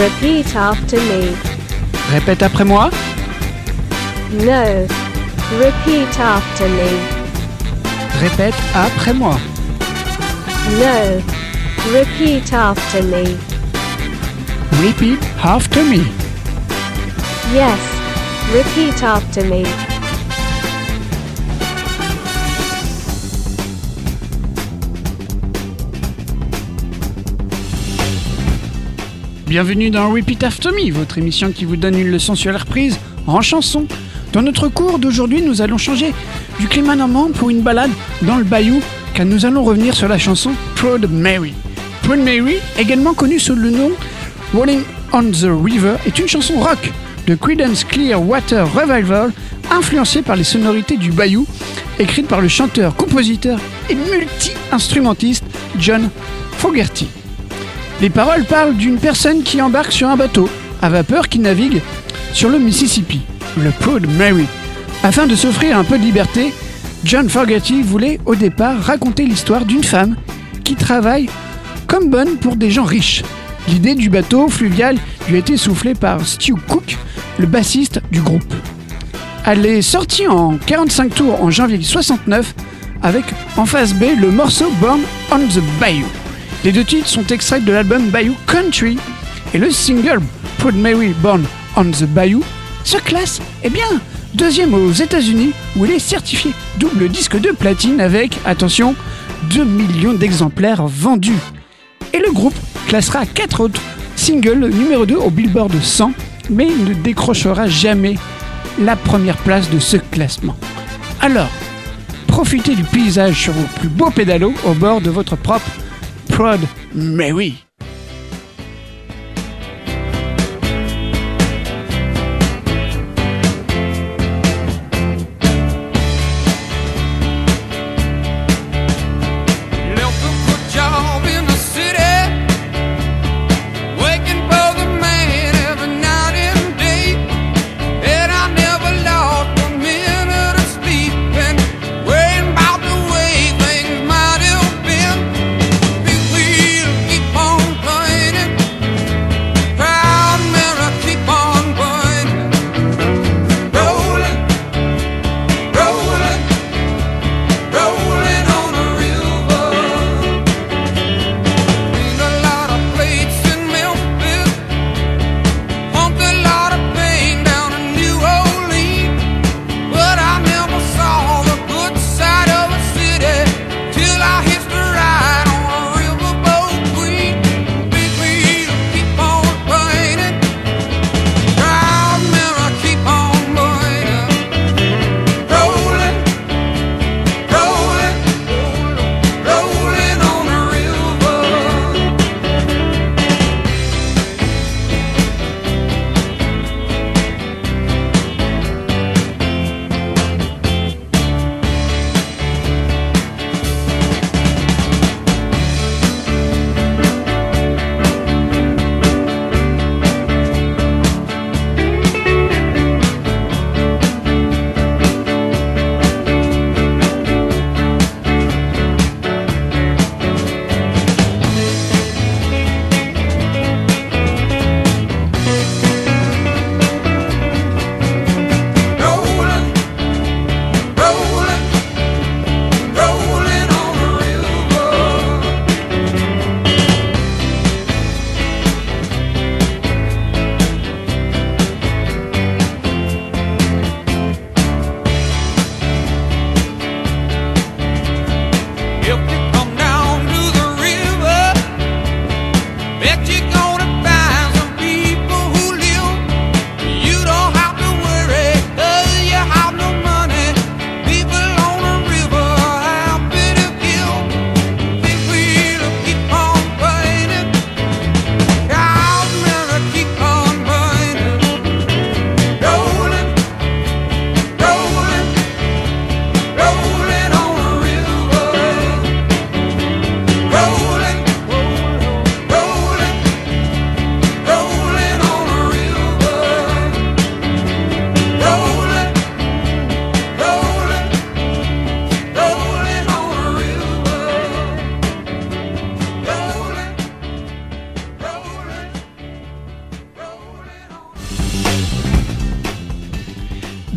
Repeat after me. Répète après moi. No. Repeat after me. Répète après moi. No. Repeat after me. Repeat after me. Yes. Repeat after me. Bienvenue dans Repeat After Me, votre émission qui vous donne une leçon sur la reprise en chanson. Dans notre cours d'aujourd'hui, nous allons changer du climat normand pour une balade dans le bayou, car nous allons revenir sur la chanson Proud Mary. Proud Mary, également connue sous le nom Rolling on the River, est une chanson rock de Creedence Clearwater Revival, influencée par les sonorités du bayou, écrite par le chanteur, compositeur et multi-instrumentiste John Fogerty. Les paroles parlent d'une personne qui embarque sur un bateau à vapeur qui navigue sur le Mississippi, le Proud Mary. Afin de s'offrir un peu de liberté, John Fogerty voulait au départ raconter l'histoire d'une femme qui travaille comme bonne pour des gens riches. L'idée du bateau fluvial lui a été soufflée par Stu Cook, le bassiste du groupe. Elle est sortie en 45 tours en janvier 69 avec en face B le morceau Born on the Bayou. Les deux titres sont extraits de l'album Bayou Country et le single Proud Mary Born on the Bayou se classe, eh bien, deuxième aux États-Unis où il est certifié double disque de platine avec, attention, 2 millions d'exemplaires vendus. Et le groupe classera 4 autres singles numéro 2 au Billboard 100, mais ne décrochera jamais la première place de ce classement. Alors, profitez du paysage sur vos plus beaux pédalos au bord de votre propre Mary. Left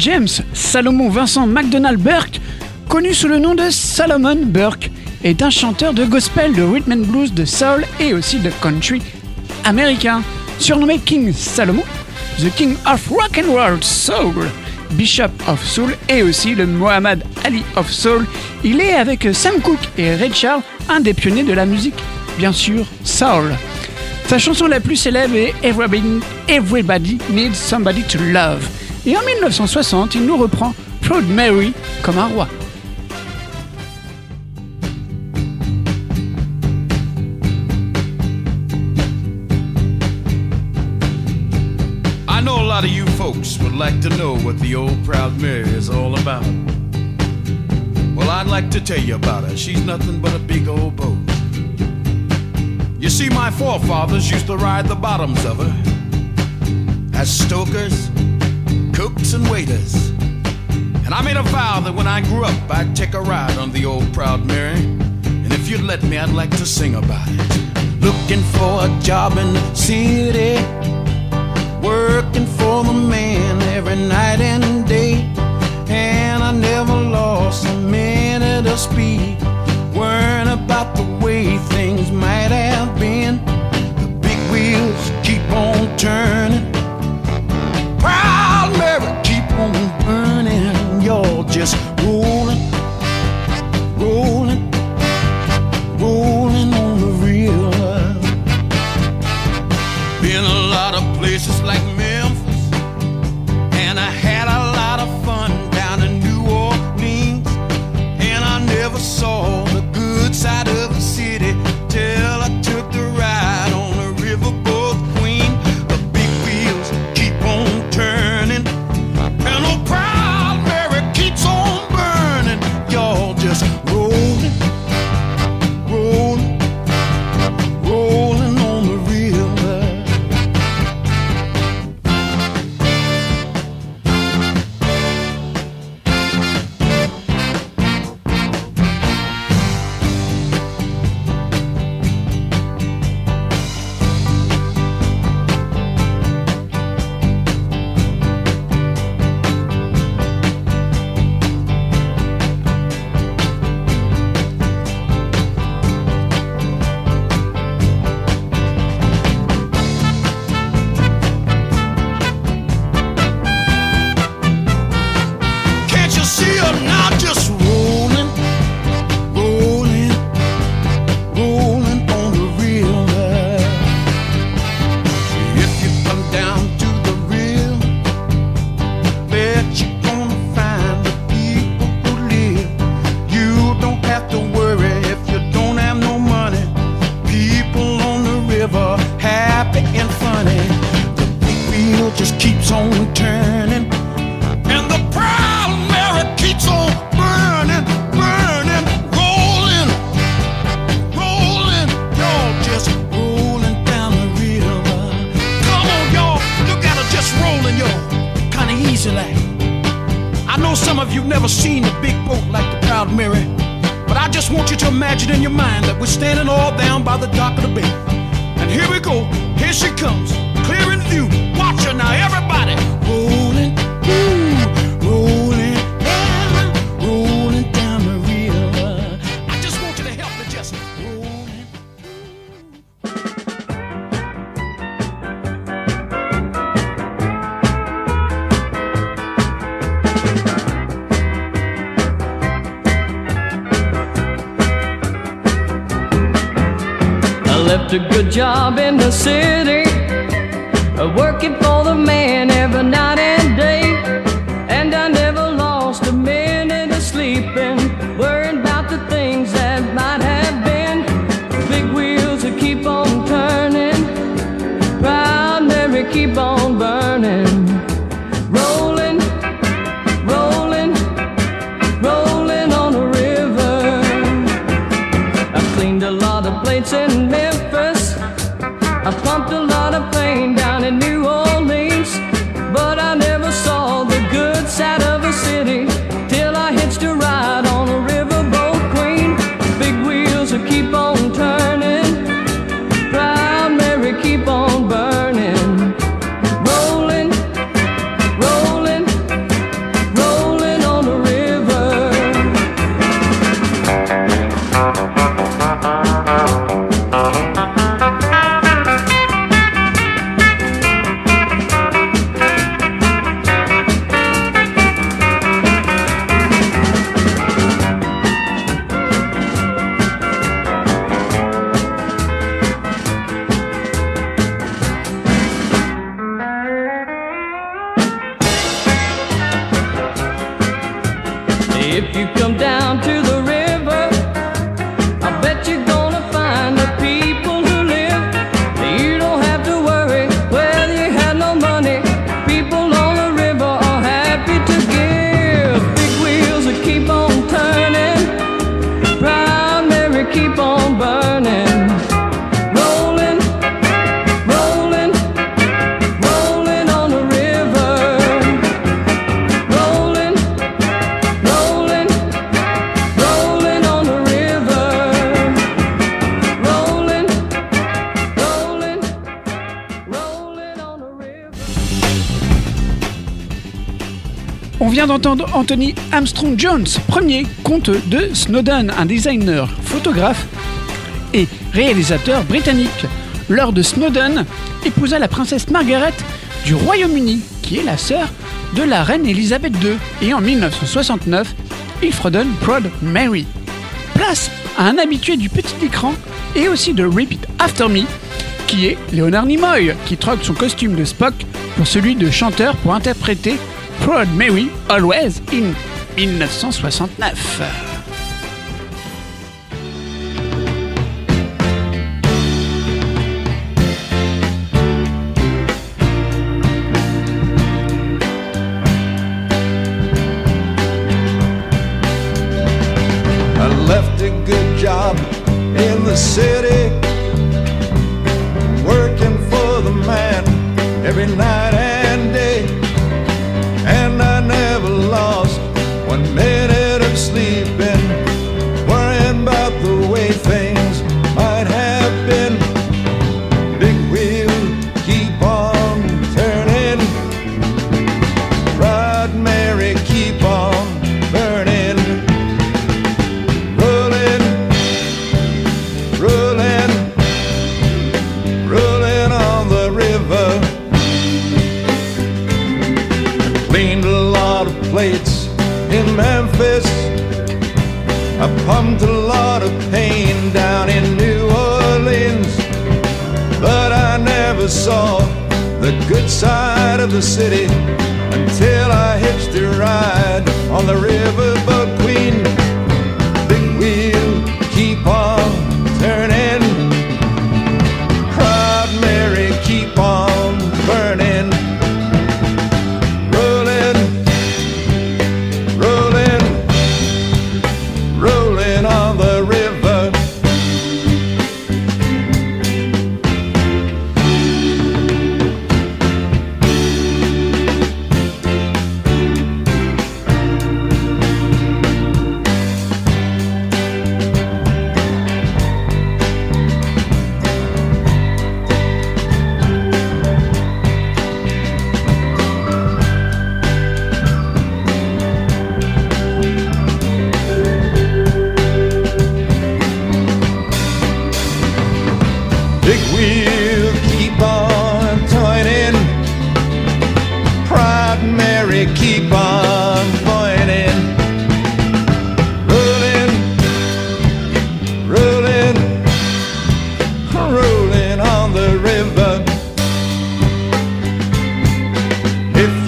James Salomon Vincent McDonald Burke, connu sous le nom de Salomon Burke, est un chanteur de gospel, de rhythm and blues, de soul et aussi de country américain. Surnommé King Salomon, The King of Rock and Roll Soul, Bishop of Soul et aussi le Muhammad Ali of Soul, il est avec Sam Cooke et Ray Charles un des pionniers de la musique, bien sûr, soul. Sa chanson la plus célèbre est Everybody, Everybody Needs Somebody to Love. Et en 1960, il nous reprend Proud Mary comme un roi. I know a lot of you folks would like to know what the old Proud Mary is all about. Well, I'd like to tell you about her. She's nothing but a big old boat. You see, my forefathers used to ride the bottoms of her as stokers, cooks, and waiters. And I made a vow that when I grew up, I'd take a ride on the old Proud Mary. And if you'd let me, I'd like to sing about it. Looking for a job in the city working for the man every night and day. And I never lost a minute of speed, worrying about the Can't you see her now just d'entendre Anthony Armstrong Jones, premier comte de Snowden, un designer, photographe et réalisateur britannique. Lord Snowden épousa la princesse Margaret du Royaume-Uni, qui est la sœur de la reine Elisabeth II, et en 1969, il fredonne Proud Mary. Place à un habitué du petit écran et aussi de Repeat After Me, qui est Leonard Nimoy, qui troque son costume de Spock pour celui de chanteur pour interpréter Prod, mais oui, Always in 1969.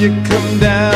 you come down?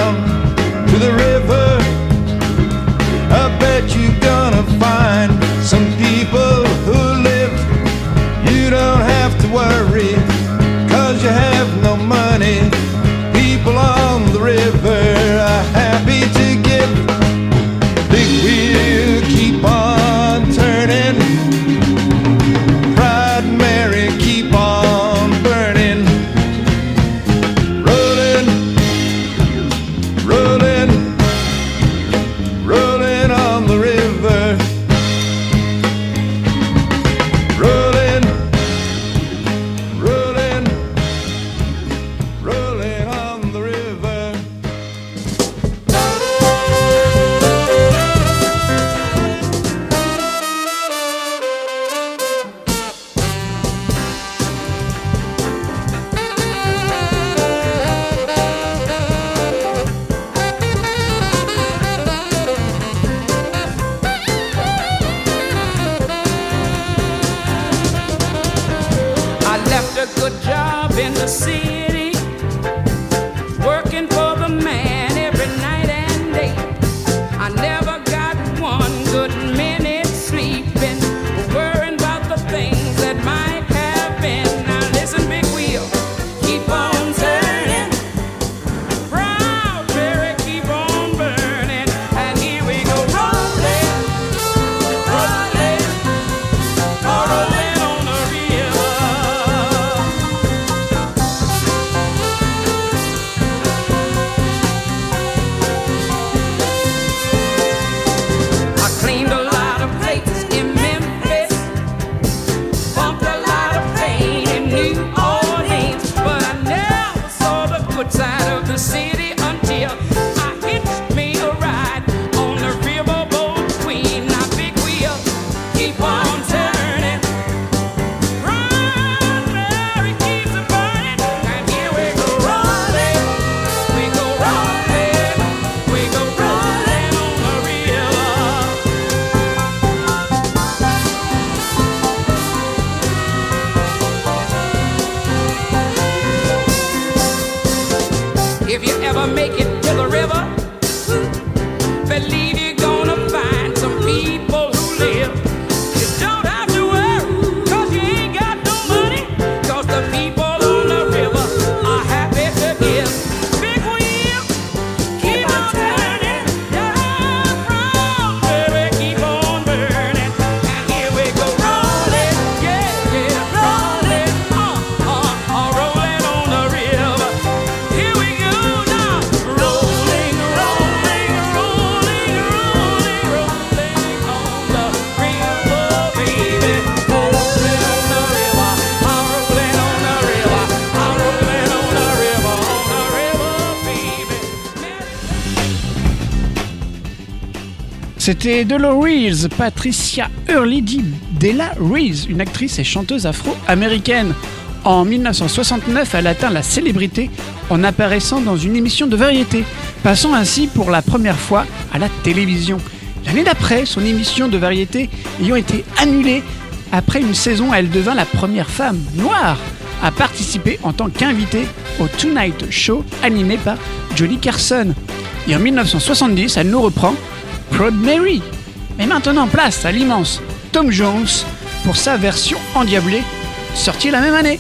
C'était de Reels, Patricia Early Della Rees, une actrice et chanteuse afro-américaine. En 1969, elle atteint la célébrité en apparaissant dans une émission de variété, passant ainsi pour la première fois à la télévision. L'année d'après, son émission de variété ayant été annulée, après une saison, elle devint la première femme noire à participer en tant qu'invitée au Tonight Show animé par Johnny Carson. Et en 1970, elle nous reprend Proud Mary. Mais maintenant, place à l'immense Tom Jones pour sa version endiablée, sortie la même année.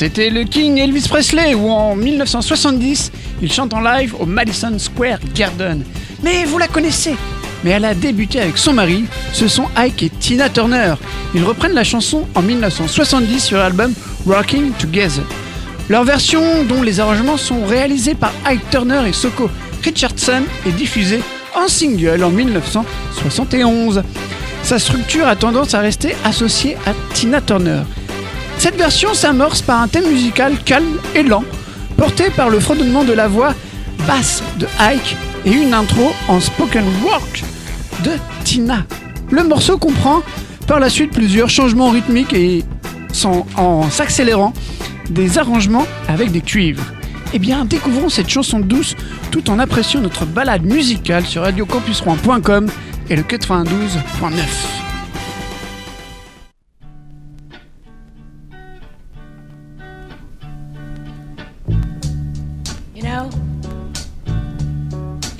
C'était le King Elvis Presley où en 1970, il chante en live au Madison Square Garden. Mais vous la connaissez mais elle a débuté avec son mari, ce sont Ike et Tina Turner. Ils reprennent la chanson en 1970 sur l'album Rocking Together. Leur version, dont les arrangements sont réalisés par Ike Turner et Soko Richardson, est diffusée en single en 1971. Sa structure a tendance à rester associée à Tina Turner. Cette version s'amorce par un thème musical calme et lent, porté par le fredonnement de la voix basse de Ike et une intro en spoken word de Tina. Le morceau comprend par la suite plusieurs changements rythmiques et en s'accélérant des arrangements avec des cuivres. Eh bien, découvrons cette chanson douce tout en appréciant notre balade musicale sur radiocampusrouen.com et le 92.9.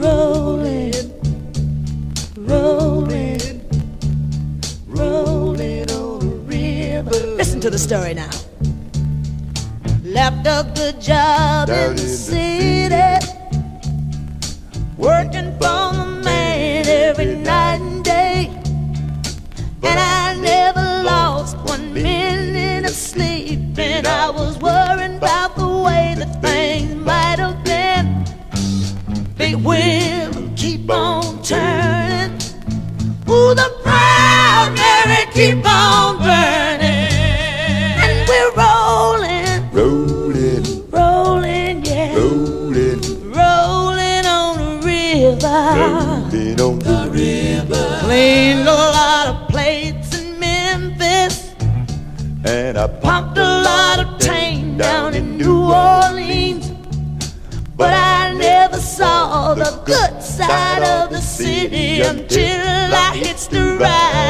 Rolling, rolling, rolling on the river. Listen to the story now. Left a good job in the city, city until I hits the ride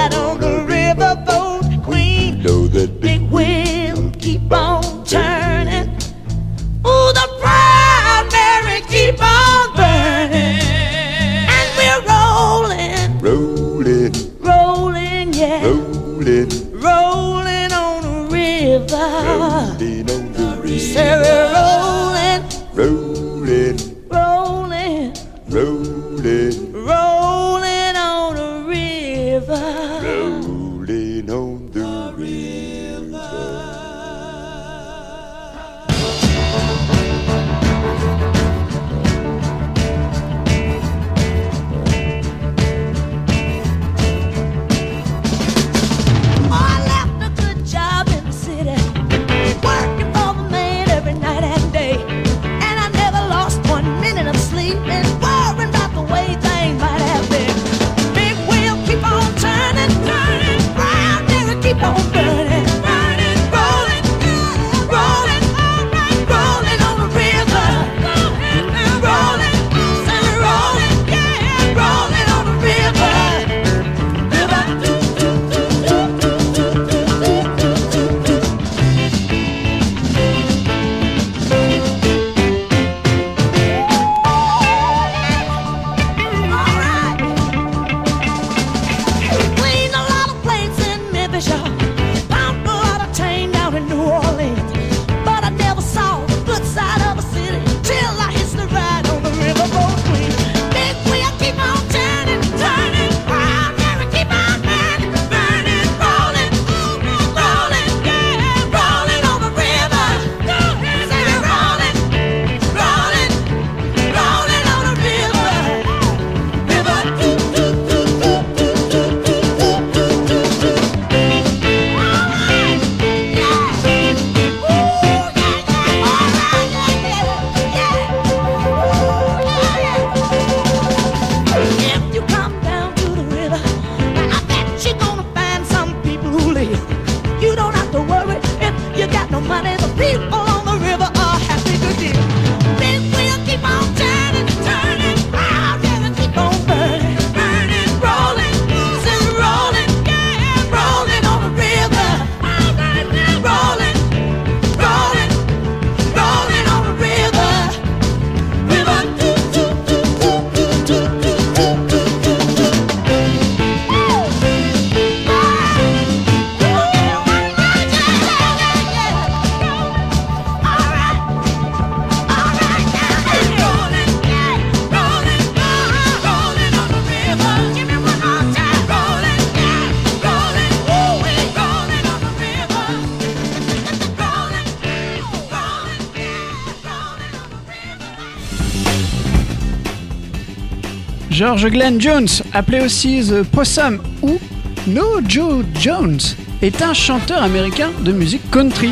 George Glenn Jones, appelé aussi The Possum ou No Joe Jones, est un chanteur américain de musique country.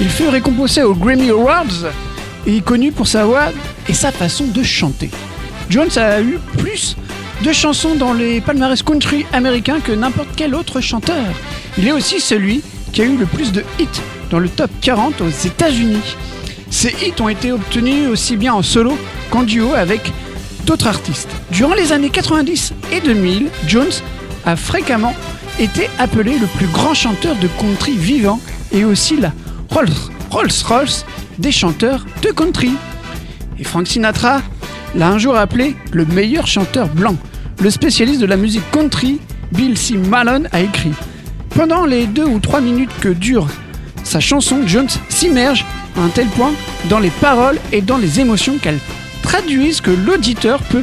Il fut récompensé aux Grammy Awards et est connu pour sa voix et sa façon de chanter. Jones a eu plus de chansons dans les palmarès country américains que n'importe quel autre chanteur. Il est aussi celui qui a eu le plus de hits dans le top 40 aux États-Unis. Ces hits ont été obtenus aussi bien en solo qu'en duo avec d'autres artistes. Durant les années 90 et 2000, Jones a fréquemment été appelé le plus grand chanteur de country vivant et aussi la Rolls Rolls Royce des chanteurs de country. Et Frank Sinatra l'a un jour appelé le meilleur chanteur blanc. Le spécialiste de la musique country, Bill C. Malone, a écrit Pendant les deux ou trois minutes que dure sa chanson, Jones s'immerge à un tel point dans les paroles et dans les émotions qu'elles traduisent que l'auditeur peut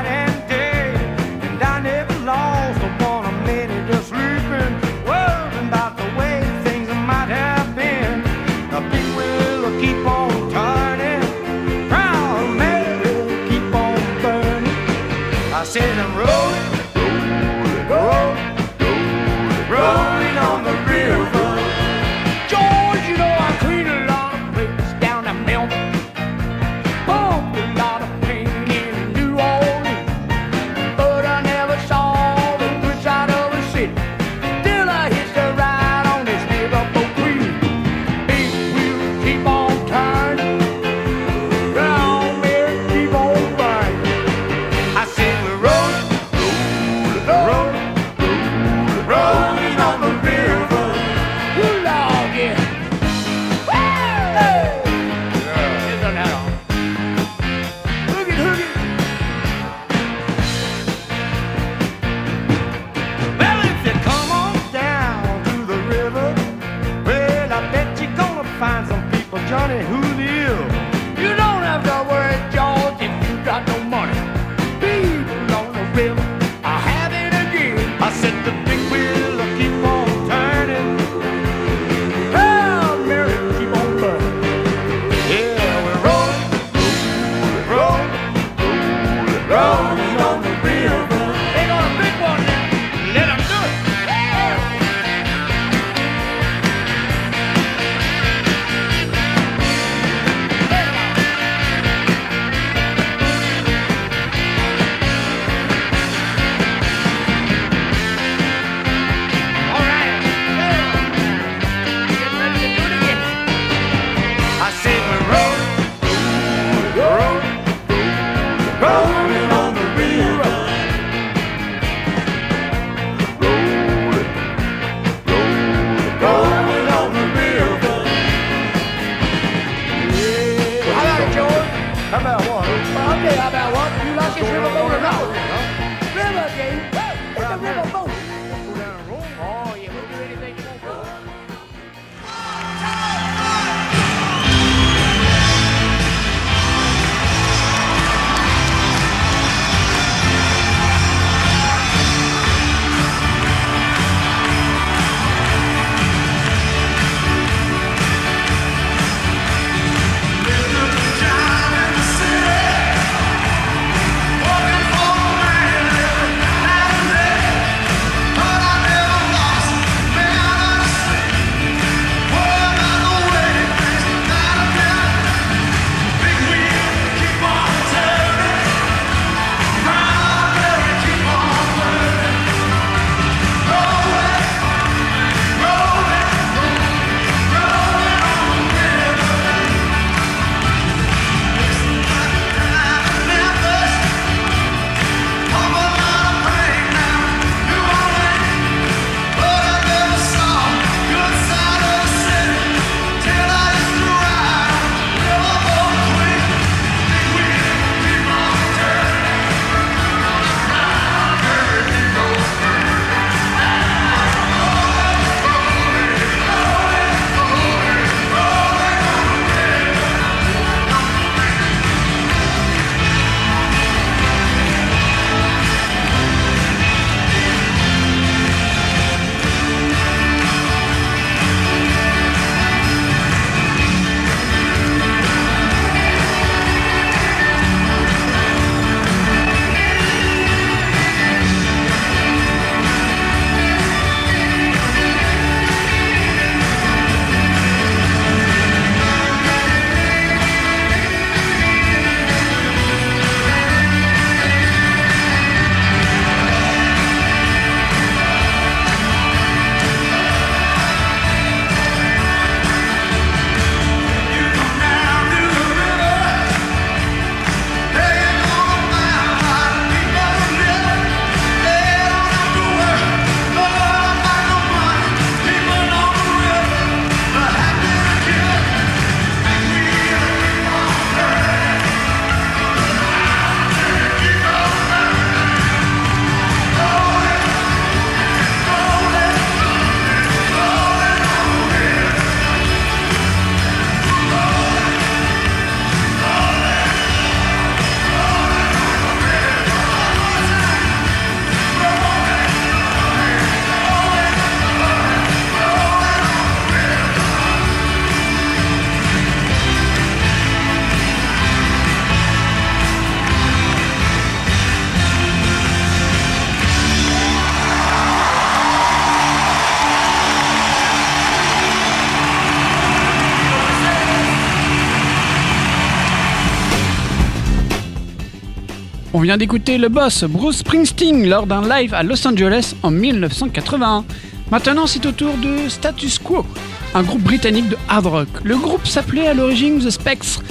d'écouter le boss Bruce Springsteen lors d'un live à Los Angeles en 1981. Maintenant, c'est au tour de Status Quo, un groupe britannique de hard rock. Le groupe s'appelait à l'origine The Spectres,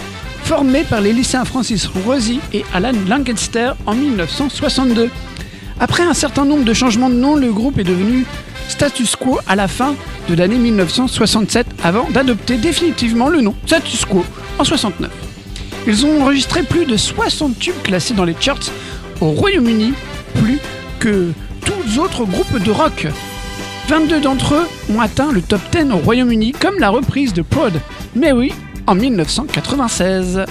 formé par les lycéens Francis Rosie et Alan Lancaster en 1962. Après un certain nombre de changements de nom, le groupe est devenu Status Quo à la fin de l'année 1967 avant d'adopter définitivement le nom Status Quo en 69. Ils ont enregistré plus de 60 tubes classés dans les charts au Royaume-Uni, plus que tous autres groupes de rock. 22 d'entre eux ont atteint le top 10 au Royaume-Uni, comme la reprise de Prod, mais oui, en 1996.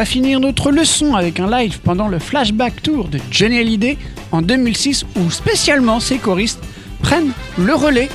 Va finir notre leçon avec un live pendant le Flashback Tour de Johnny Hallyday en 2006 où spécialement ses choristes prennent le relais.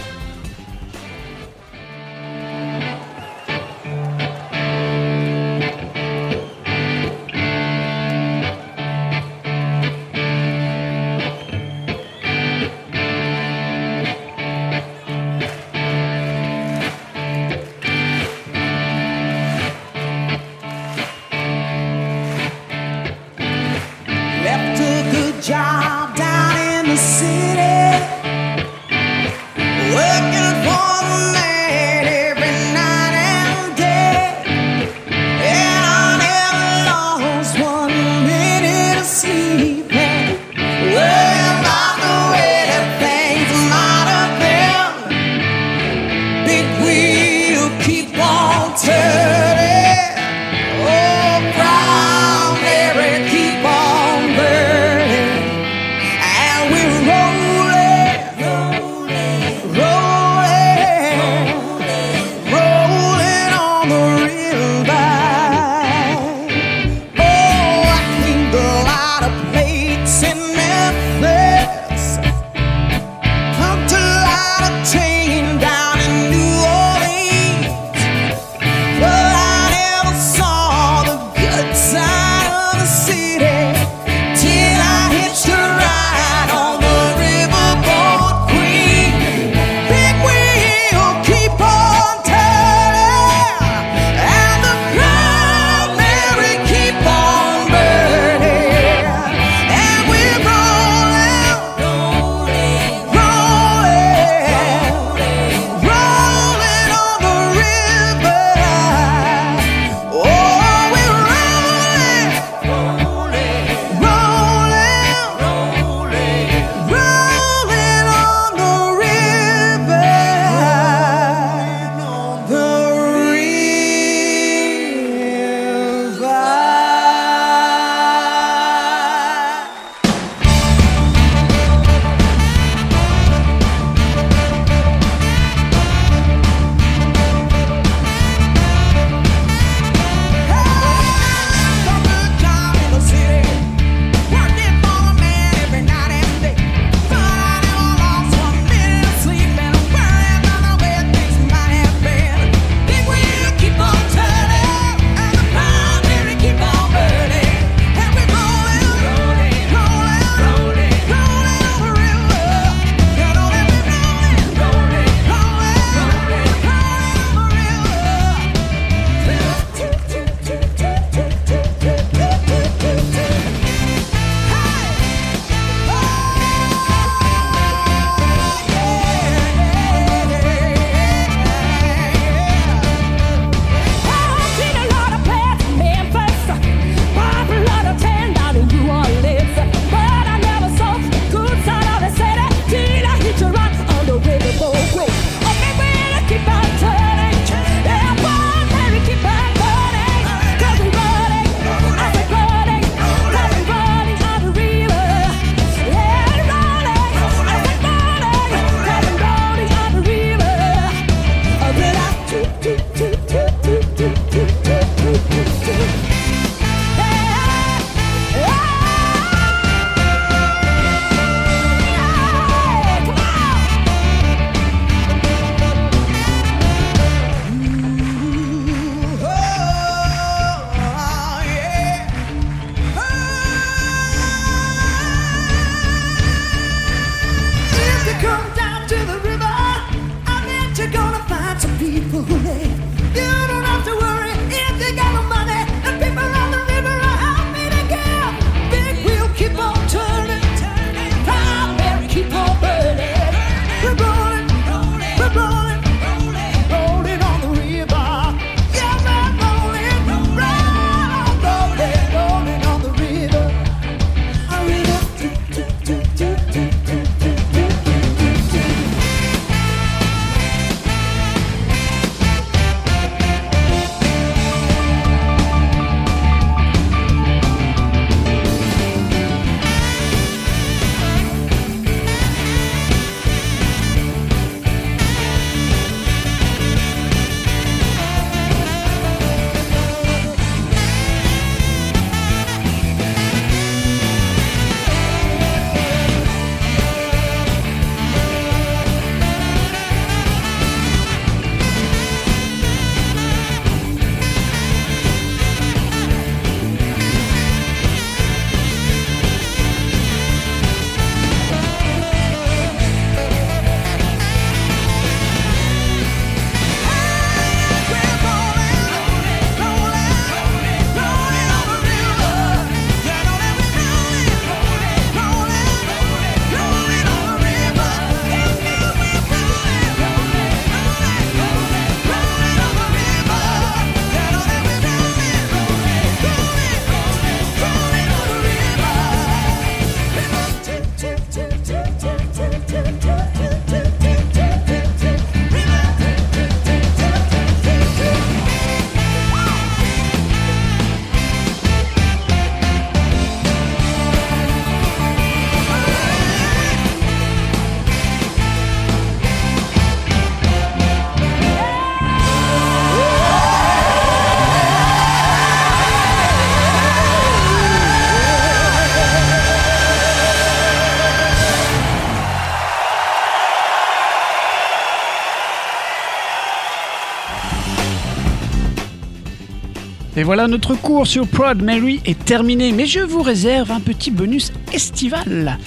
Voilà, notre cours sur Proud Mary est terminé, mais je vous réserve un petit bonus estival.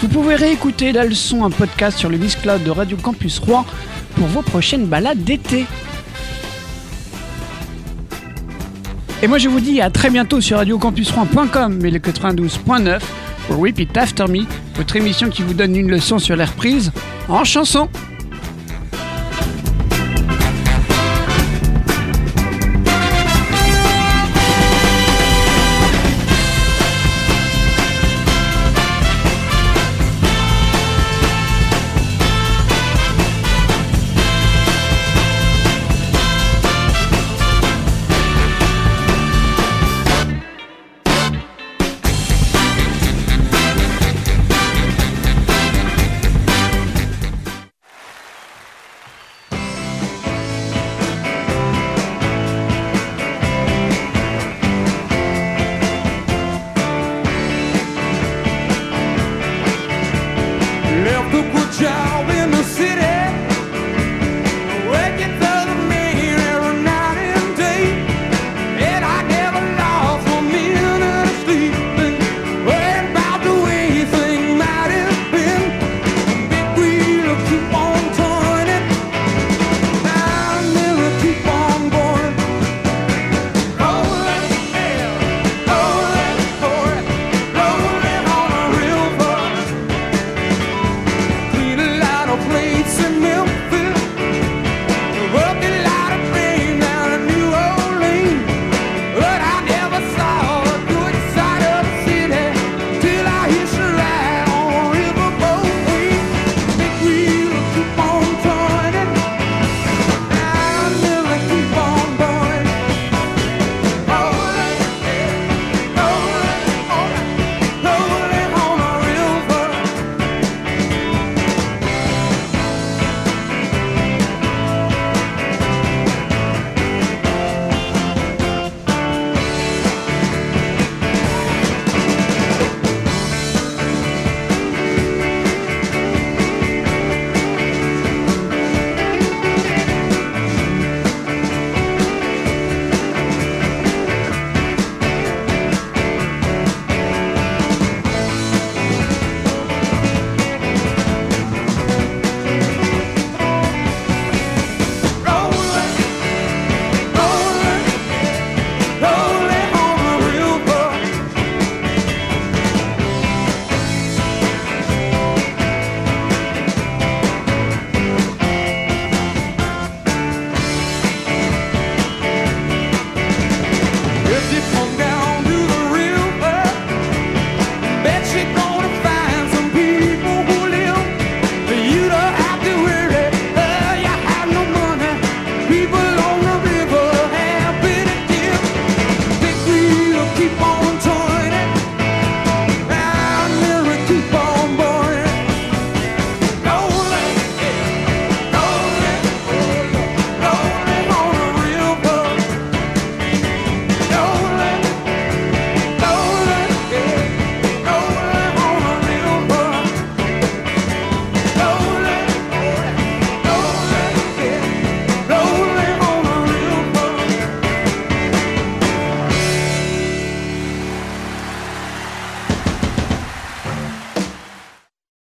Vous pouvez réécouter la leçon en podcast sur le Miss Cloud de Radio Campus Rouen pour vos prochaines balades d'été. Et moi je vous dis à très bientôt sur radiocampusrouen.com mais le 92.9 pour Repeat After Me, votre émission qui vous donne une leçon sur l'air prise en chanson.